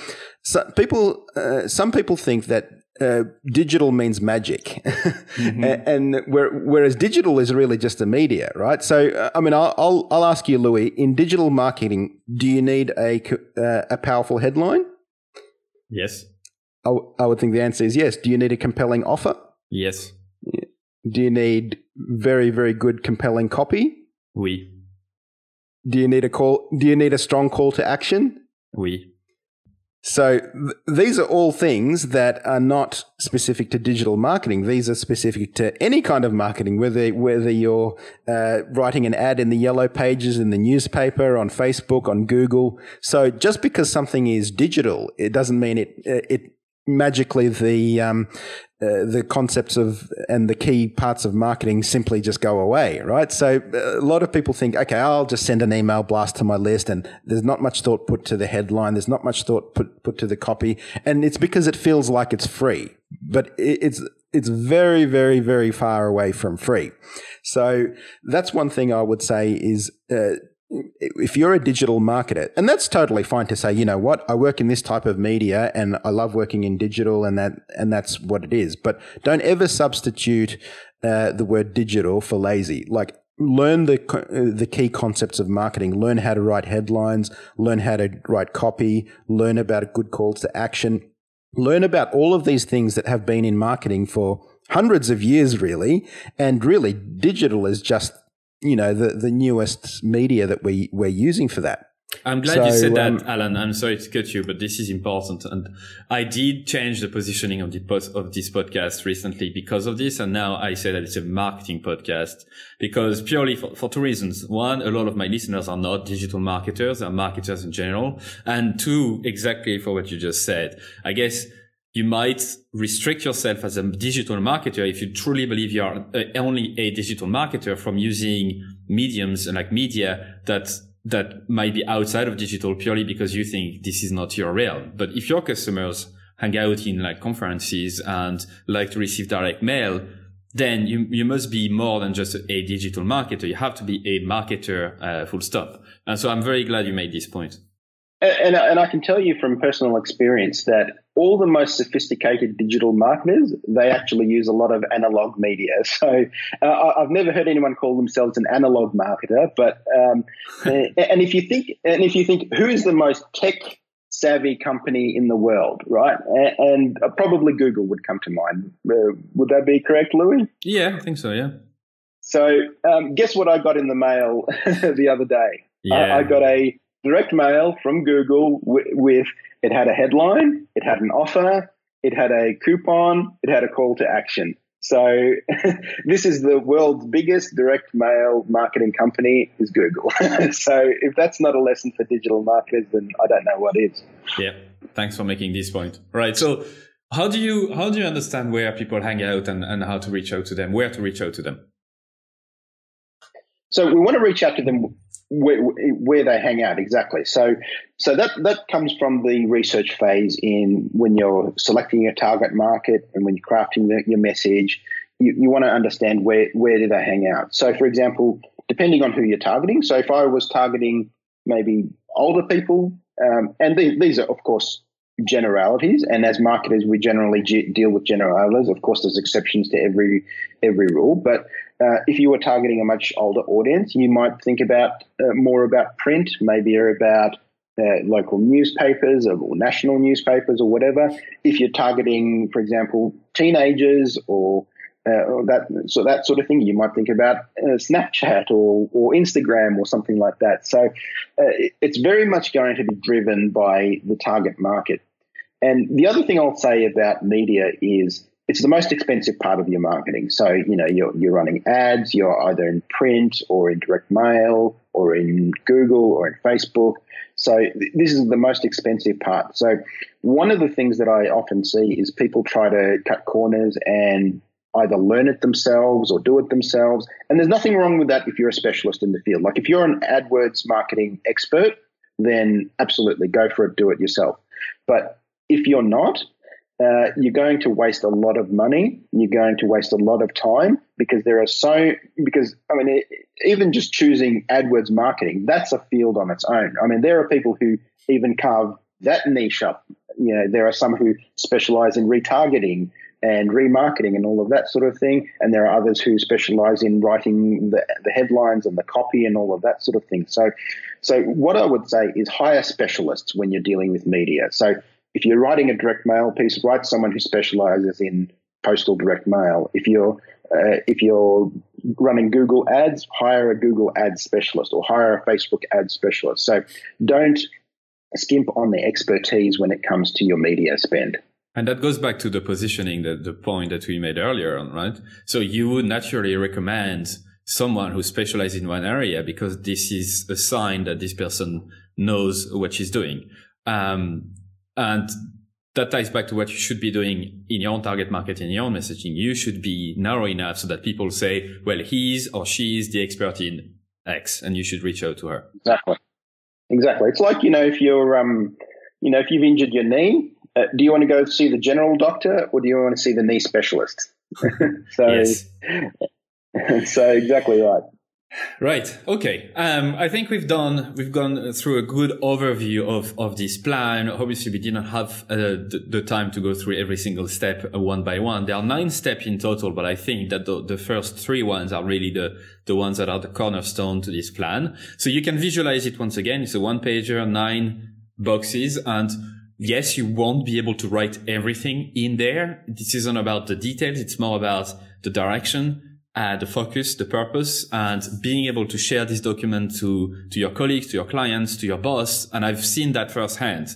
so people, uh, some people think that uh, digital means magic, mm-hmm. and, whereas digital is really just a media, right? So, uh, I mean, I'll, I'll, I'll ask you, Louis, in digital marketing, do you need a uh, a powerful headline? Yes. I, w- I would think the answer is yes. Do you need a compelling offer? Yes. Do you need very very good compelling copy? Oui. Do you need a call? Do you need a strong call to action? Oui. So th- these are all things that are not specific to digital marketing. These are specific to any kind of marketing, whether whether you're uh, writing an ad in the yellow pages in the newspaper, on Facebook, on Google. So just because something is digital, it doesn't mean it it magically the um, uh, the concepts of and the key parts of marketing simply just go away, right? So uh, a lot of people think, okay, I'll just send an email blast to my list, and there's not much thought put to the headline. There's not much thought put put to the copy, and it's because it feels like it's free, but it's it's very, very, very far away from free. So that's one thing I would say is. Uh, if you're a digital marketer, and that's totally fine to say, you know what, I work in this type of media and I love working in digital and that, and that's what it is. But don't ever substitute uh, the word digital for lazy. Like learn the, the key concepts of marketing, learn how to write headlines, learn how to write copy, learn about good calls to action, learn about all of these things that have been in marketing for hundreds of years, really. And really digital is just you know the the newest media that we we're using for that. I'm glad so, you said that, um, Allan. I'm sorry to cut you, but this is important. And I did change the positioning of the post of this podcast recently because of this. And now I say that it's a marketing podcast because purely for, for two reasons. One, a lot of my listeners are not digital marketers, are marketers in general. And two, exactly for what you just said. I guess you might restrict yourself as a digital marketer if you truly believe you are uh, only a digital marketer from using mediums and like media that that might be outside of digital purely because you think this is not your realm. But if your customers hang out in like conferences and like to receive direct mail, then you, you must be more than just a digital marketer. You have to be a marketer, uh, full stop. And so I'm very glad you made this point. And, and I can tell you from personal experience that all the most sophisticated digital marketers, they actually use a lot of analog media. So uh, I've never heard anyone call themselves an analog marketer. But um, and if you think and if you think who is the most tech savvy company in the world, right? And, probably Google would come to mind. Uh, would that be correct, Louis? Yeah, I think so. Yeah. So um, guess what I got in the mail the other day? Yeah. I, I got a direct mail from Google with, with it had a headline, it had an offer, it had a coupon, it had a call to action. So this is the world's biggest direct mail marketing company is Google. so if that's not a lesson for digital marketers, then I don't know what is. Yeah. Thanks for making this point. Right. So how do you how do you understand where people hang out and, and how to reach out to them, where to reach out to them? So we want to reach out to them where, where, they hang out exactly. So, so that that comes from the research phase in when you're selecting your target market and when you're crafting the, your message. You, you want to understand where where do they hang out. So, for example, depending on who you're targeting. So, if I was targeting maybe older people, um, and these, these are of course generalities, and as marketers, we generally deal with generalities. Of course, there's exceptions to every every rule, but uh, if you were targeting a much older audience, you might think about uh, more about print, maybe about uh, local newspapers or, or, national newspapers or whatever. If you're targeting, for example, teenagers or, uh, that so that sort of thing, you might think about uh, Snapchat or or Instagram or something like that. So uh, it's very much going to be driven by the target market. And the other thing I'll say about media is it's the most expensive part of your marketing. So, you know, you're, you're running ads, you're either in print or in direct mail or in Google or in Facebook. So th- this is the most expensive part. So one of the things that I often see is people try to cut corners and either learn it themselves or do it themselves. And there's nothing wrong with that if you're a specialist in the field. Like if you're an AdWords marketing expert, then absolutely go for it, do it yourself. But if you're not, uh, you're going to waste a lot of money. You're going to waste a lot of time because there are so because I mean it, even just choosing AdWords marketing that's a field on its own. I mean there are people who even carve that niche up. You know there are some who specialize in retargeting and remarketing and all of that sort of thing, and there are others who specialize in writing the, the headlines and the copy and all of that sort of thing. So, so what I would say is hire specialists when you're dealing with media. So if you're writing a direct mail piece, write someone who specializes in postal direct mail. If you're uh, if you're running Google ads, hire a Google ads specialist or hire a Facebook ads specialist. So don't skimp on the expertise when it comes to your media spend. And that goes back to the positioning, the, the point that we made earlier on, right? So you would naturally recommend someone who specializes in one area because this is a sign that this person knows what she's doing. Um, and that ties back to what you should be doing in your own target market, in your own messaging. You should be narrow enough so that people say, well, he's or she's the expert in X and you should reach out to her. Exactly. Exactly. It's like, you know, if you're, um, you know, if you've injured your knee, uh, do you want to go see the general doctor or do you want to see the knee specialist? so, so exactly right. Right. Okay. Um, I think we've done, we've gone through a good overview of, of this plan. Obviously, we didn't have uh, the, the, time to go through every single step uh, one by one. There are nine steps in total, but I think that the, the first three ones are really the, the ones that are the cornerstone to this plan. So you can visualize it once again. It's a one pager, nine boxes and yes, you won't be able to write everything in there. This isn't about the details. It's more about the direction uh, the focus, the purpose, and being able to share this document to to your colleagues, to your clients, to your boss. And I've seen that firsthand.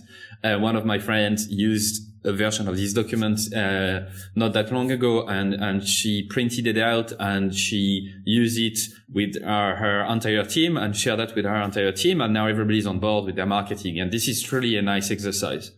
Uh, one of my friends used a version of this document uh, not that long ago, and and she printed it out and she used it with her, her entire team and shared that with her entire team. And now everybody's on board with their marketing. And this is truly a nice exercise.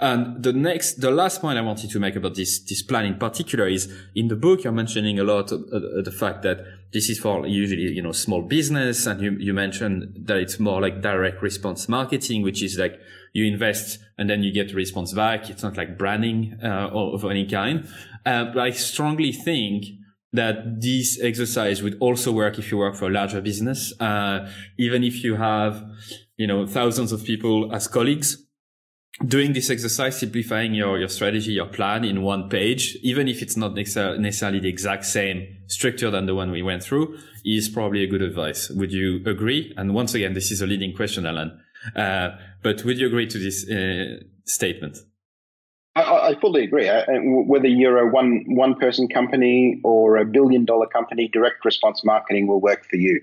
And the next, the last point I wanted to make about this, this plan in particular is in the book, you're mentioning a lot of, uh, the fact that this is for usually, you know, small business. And you, you mentioned that it's more like direct response marketing, which is like you invest and then you get a response back. It's not like branding, uh, of any kind. Uh, but I strongly think that this exercise would also work if you work for a larger business. Uh, even if you have, you know, thousands of people as colleagues doing this exercise, simplifying your, your strategy, your plan in one page, even if it's not necessarily the exact same structure than the one we went through, is probably a good advice. Would you agree? And once again, this is a leading question, Allan. Uh, but would you agree to this uh, statement? I, fully agree. Whether you're a one one person company or a billion dollar company, direct response marketing will work for you.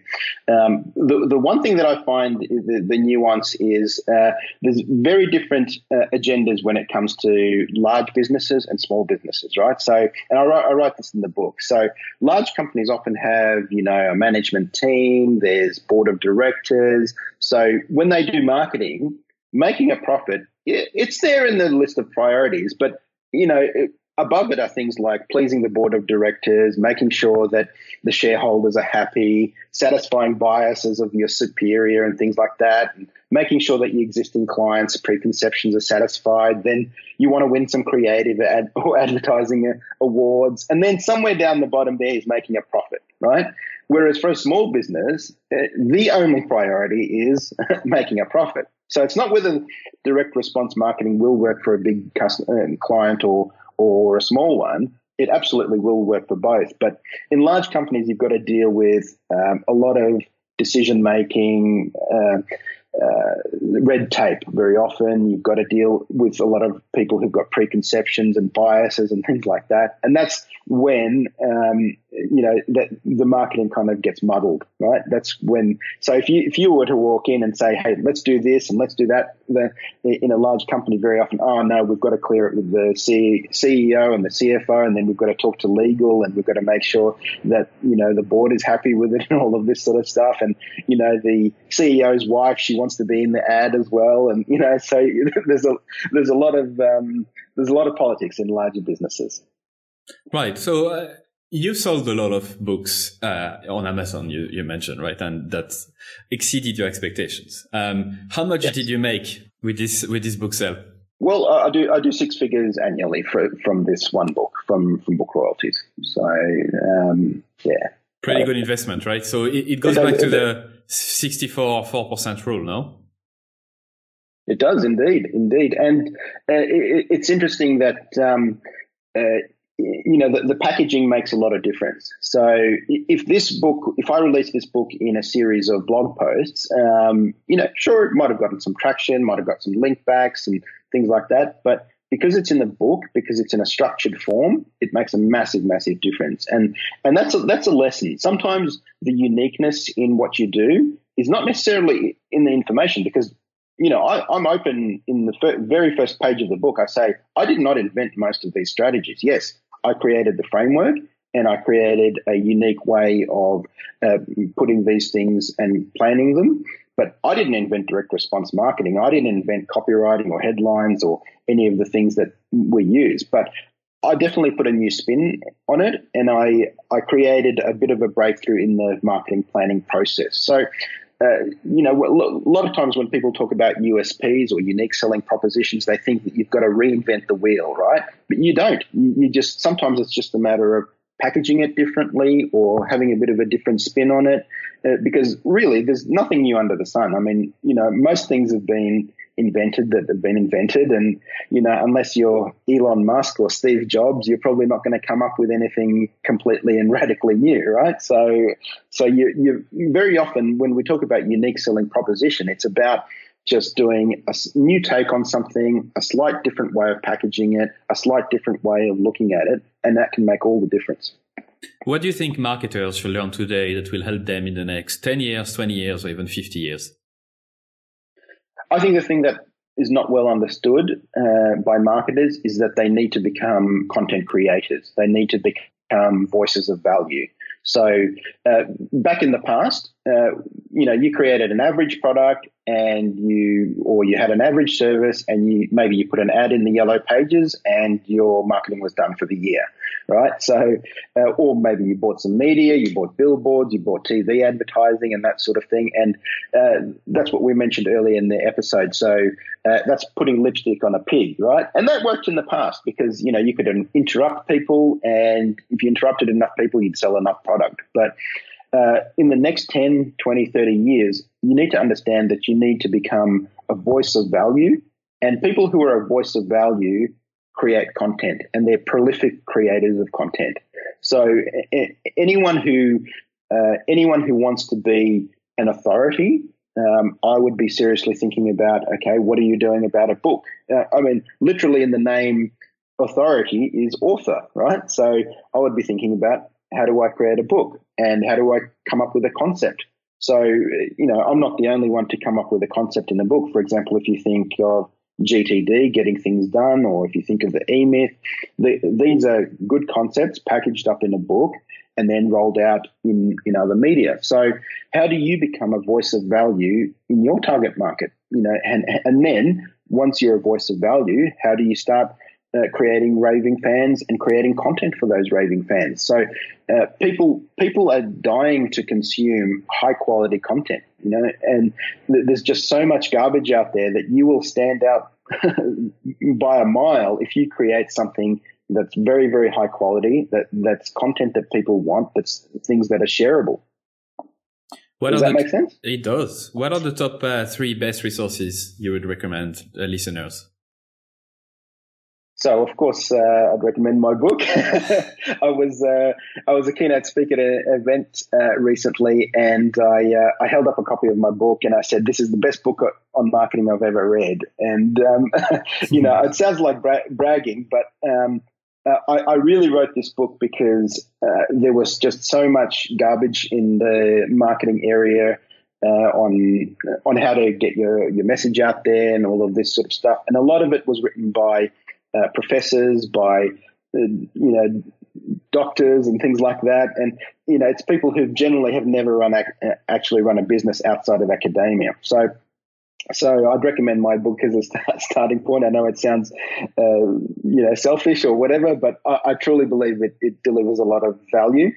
Um, the the one thing that I find the, the nuance is uh, there's very different uh, agendas when it comes to large businesses and small businesses, right? So, and I write, I write this in the book. So, large companies often have you know a management team, there's board of directors. So when they do marketing, making a profit it's there in the list of priorities, but you know, above it are things like pleasing the board of directors, making sure that the shareholders are happy, satisfying biases of your superior and things like that, and making sure that your existing clients' preconceptions are satisfied. Then you want to win some creative ad or advertising awards. And then somewhere down the bottom there is making a profit, right? Whereas for a small business, eh, the only priority is making a profit. So it's not whether direct response marketing will work for a big customer, uh, client or or a small one. It absolutely will work for both. But in large companies, you've got to deal with um, a lot of decision making. Uh, uh, red tape very often. You've got to deal with a lot of people who've got preconceptions and biases and things like that. And that's when, um, you know, that the marketing kind of gets muddled, right? That's when, so if you, if you were to walk in and say, Hey, let's do this and let's do that the, in a large company, very often, oh no, we've got to clear it with the C, CEO and the CFO. And then we've got to talk to legal and we've got to make sure that, you know, the board is happy with it and all of this sort of stuff. And, you know, the CEO's wife, she wants to be in the ad as well, and you know, so there's a there's a lot of um, there's a lot of politics in larger businesses. Right. So uh, you sold a lot of books uh, on Amazon. You you mentioned right, and that exceeded your expectations. Um, how much yes. did you make with this with this book sale? Well, I do I do six figures annually for, from this one book from from book royalties. So um, yeah, pretty uh, good investment, right? So it, it goes it back to the 64 4% rule, no? It does indeed, indeed, and uh, it, it's interesting that um, uh, you know the, the, packaging makes a lot of difference. So if this book, if I release this book in a series of blog posts, um, you know, sure, it might have gotten some traction, might have got some link backs and things like that, but because it's in the book, because it's in a structured form, it makes a massive, massive difference. And and that's a, that's a lesson. Sometimes the uniqueness in what you do is not necessarily in the information because you know, I, am open in the fir- very first page of the book. I say, I did not invent most of these strategies. Yes, I created the framework and I created a unique way of uh, putting these things and planning them. But I didn't invent direct response marketing. I didn't invent copywriting or headlines or any of the things that we use. But I definitely put a new spin on it and I, I created a bit of a breakthrough in the marketing planning process. So uh, you know, a lot of times when people talk about USPs or unique selling propositions, they think that you've got to reinvent the wheel, right? But you don't. You just sometimes it's just a matter of packaging it differently or having a bit of a different spin on it, uh, because really there's nothing new under the sun. I mean, you know, most things have been invented that have been invented. And, you know, unless you're Elon Musk or Steve Jobs, you're probably not going to come up with anything completely and radically new, right? So, so you, you very often when we talk about unique selling proposition, it's about just doing a new take on something, a slight different way of packaging it, a slight different way of looking at it, and that can make all the difference. What do you think marketers should learn today that will help them in the next 10 years, 20 years, or even 50 years? I think the thing that is not well understood uh, by marketers is that they need to become content creators. They need to become voices of value. So uh, back in the past, uh, you know, you created an average product and you, or you had an average service and you, maybe you put an ad in the yellow pages and your marketing was done for the year, right? So, uh, or maybe you bought some media, you bought billboards, you bought TV advertising and that sort of thing. And, uh, that's what we mentioned earlier in the episode. So, uh, that's putting lipstick on a pig, right? And that worked in the past because, you know, you could interrupt people and if you interrupted enough people, you'd sell enough product. But, uh, in the next 10, 20, 30 years, you need to understand that you need to become a voice of value. And people who are a voice of value create content and they're prolific creators of content. So anyone who uh, anyone who wants to be an authority um, I would be seriously thinking about, okay, what are you doing about a book? Uh, I mean, literally in the name authority is author, right? So I would be thinking about how do I create a book and how do I come up with a concept? So, you know, I'm not the only one to come up with a concept in the book. For example, if you think of GTD, getting things done, or if you think of the E Myth, the, these are good concepts packaged up in a book and then rolled out in, in other media. So how do you become a voice of value in your target market? You know, and, and then once you're a voice of value, how do you start uh, creating raving fans and creating content for those raving fans? So uh, people people are dying to consume high quality content, you know, and th- there's just so much garbage out there that you will stand out by a mile if you create something that's very, very high quality, that that's content that people want, that's things that are shareable. What does that the, make sense? It does. What are the top uh, three best resources you would recommend uh, listeners? So of course, uh, I'd recommend my book. I was uh, I was a keynote speaker at an event uh, recently, and I uh, I held up a copy of my book and I said, "This is the best book on marketing I've ever read." And um, you know, it sounds like bra- bragging, but um, uh, I, I, really wrote this book because uh, there was just so much garbage in the marketing area uh, on on how to get your, your message out there and all of this sort of stuff. And a lot of it was written by uh, professors, by uh, you know doctors and things like that. And you know, it's people who generally have never run ac- actually run a business outside of academia. So so I'd recommend my book as a starting point. I know it sounds, uh, you know, selfish or whatever, but I, I truly believe it, it, delivers a lot of value.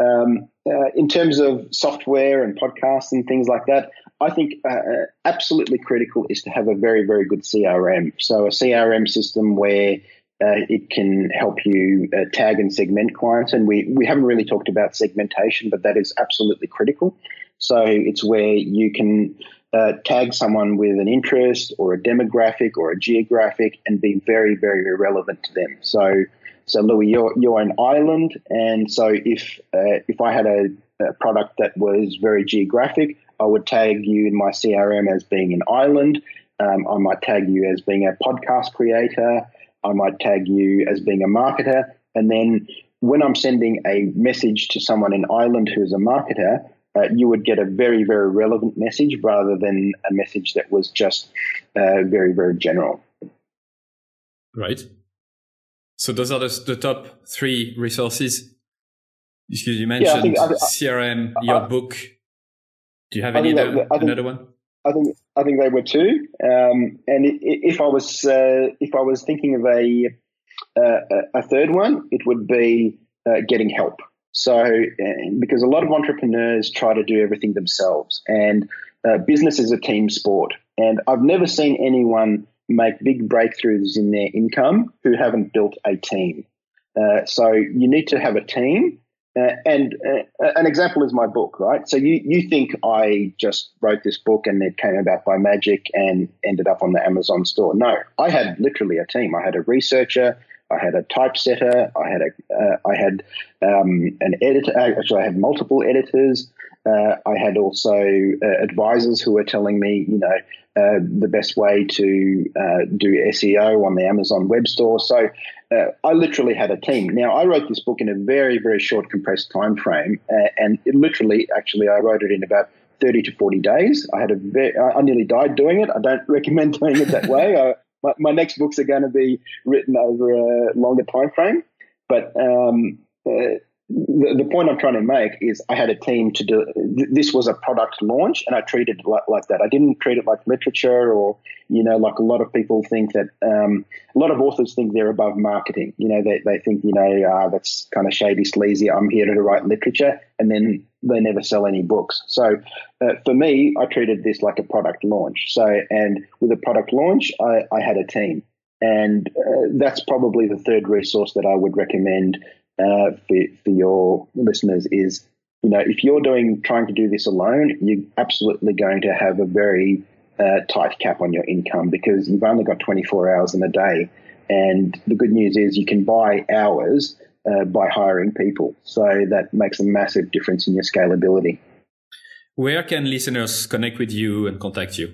Um, uh, in terms of software and podcasts and things like that, I think uh, uh absolutely critical is to have a very, very good CRM. So a CRM system where uh, it can help you uh, tag and segment clients. And we, we haven't really talked about segmentation, but that is absolutely critical. So it's where you can uh, tag someone with an interest or a demographic or a geographic and be very, very relevant to them. So, so Louis, you're, you're an island. And so if, uh, if I had a, a, product that was very geographic, I would tag you in my CRM as being in Ireland. Um, I might tag you as being a podcast creator. I might tag you as being a marketer. And then when I'm sending a message to someone in Ireland who's a marketer, uh, you would get a very, very relevant message rather than a message that was just uh, very, very general. Right. So those are the, the top three resources. Excuse you mentioned yeah, I think, I, CRM, your I, book. Do you have any other, that, think, another one? I think I think they were two. Um, and if I was uh, if I was thinking of a uh, a third one, it would be uh, getting help. So, because a lot of entrepreneurs try to do everything themselves, and uh, business is a team sport. And I've never seen anyone make big breakthroughs in their income who haven't built a team. Uh, so, you need to have a team. Uh, and uh, an example is my book, right? So you, you think I just wrote this book and it came about by magic and ended up on the Amazon store. No, I had literally a team. I had a researcher, I had a typesetter. I had a, uh, I had um, an editor. Uh, actually, I had multiple editors. Uh, I had also uh, advisors who were telling me, you know, uh, the best way to uh, do SEO on the Amazon web store. So I literally had a team. Now, I wrote this book in a very, very short, compressed time frame, and it literally, actually, I wrote it in about 30 to 40 days. I had a very, I nearly died doing it. I don't recommend doing it that way. I, my, my next books are going to be written over a longer time frame. But um, uh, the, the, point I'm trying to make is I had a team to do this was a product launch and I treated it like, like that. I didn't treat it like literature or, you know, like a lot of people think that um, a lot of authors think they're above marketing. You know, they, they think, you know, uh, that's kind of shady, sleazy. I'm here to write literature. And then they never sell any books. So uh, for me, I treated this like a product launch. So, and with a product launch, I, I had a team. And uh, that's probably the third resource that I would recommend uh, for, for your listeners is, you know, if you're doing trying to do this alone, you're absolutely going to have a very uh, tight cap on your income because you've only got 24 hours in a day. And the good news is you can buy hours uh, by hiring people. So that makes a massive difference in your scalability. Where can listeners connect with you and contact you?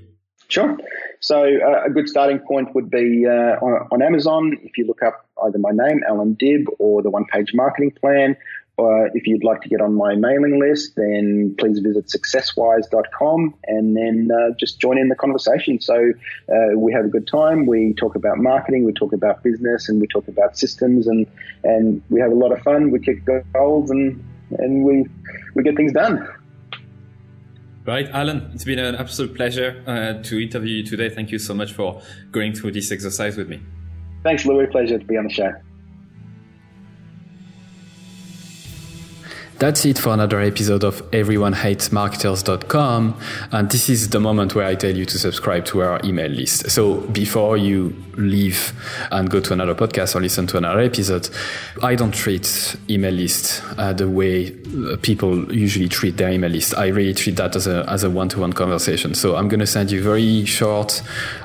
Sure. So uh, a good starting point would be uh, on, on, Amazon. If you look up either my name, Allan Dib, or the One Page Marketing Plan, or if you'd like to get on my mailing list, then please visit successwise.com and then uh, just join in the conversation. So uh, we have a good time. We talk about marketing, we talk about business, and we talk about systems, and and we have a lot of fun. We kick goals and and we we get things done. Right, Allan, it's been an absolute pleasure uh, to interview you today. Thank you so much for going through this exercise with me. Thanks, Louis. Pleasure to be on the show. That's it for another episode of everyonehatesmarketers.com. And this is the moment where I tell you to subscribe to our email list. So before you leave and go to another podcast or listen to another episode, I don't treat email list uh, the way uh, people usually treat their email list. I really treat that as a, as a one-to-one conversation. So I'm going to send you very short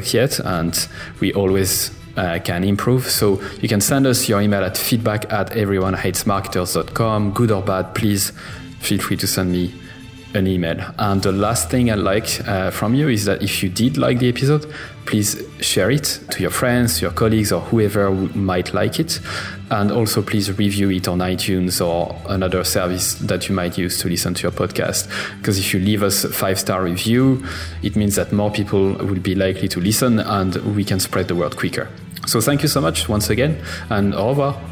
yet, and we always uh, can improve. So you can send us your email at feedback at everyonehatesmarketers.com. Good or bad, please feel free to send me an email. And the last thing I like uh, from you is that if you did like the episode, please share it to your friends, your colleagues, or whoever might like it. And also, please review it on iTunes or another service that you might use to listen to your podcast. Because if you leave us a five star review, it means that more people will be likely to listen and we can spread the word quicker. So, thank you so much once again, and au revoir.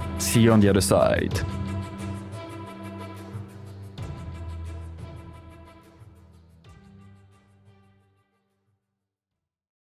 See you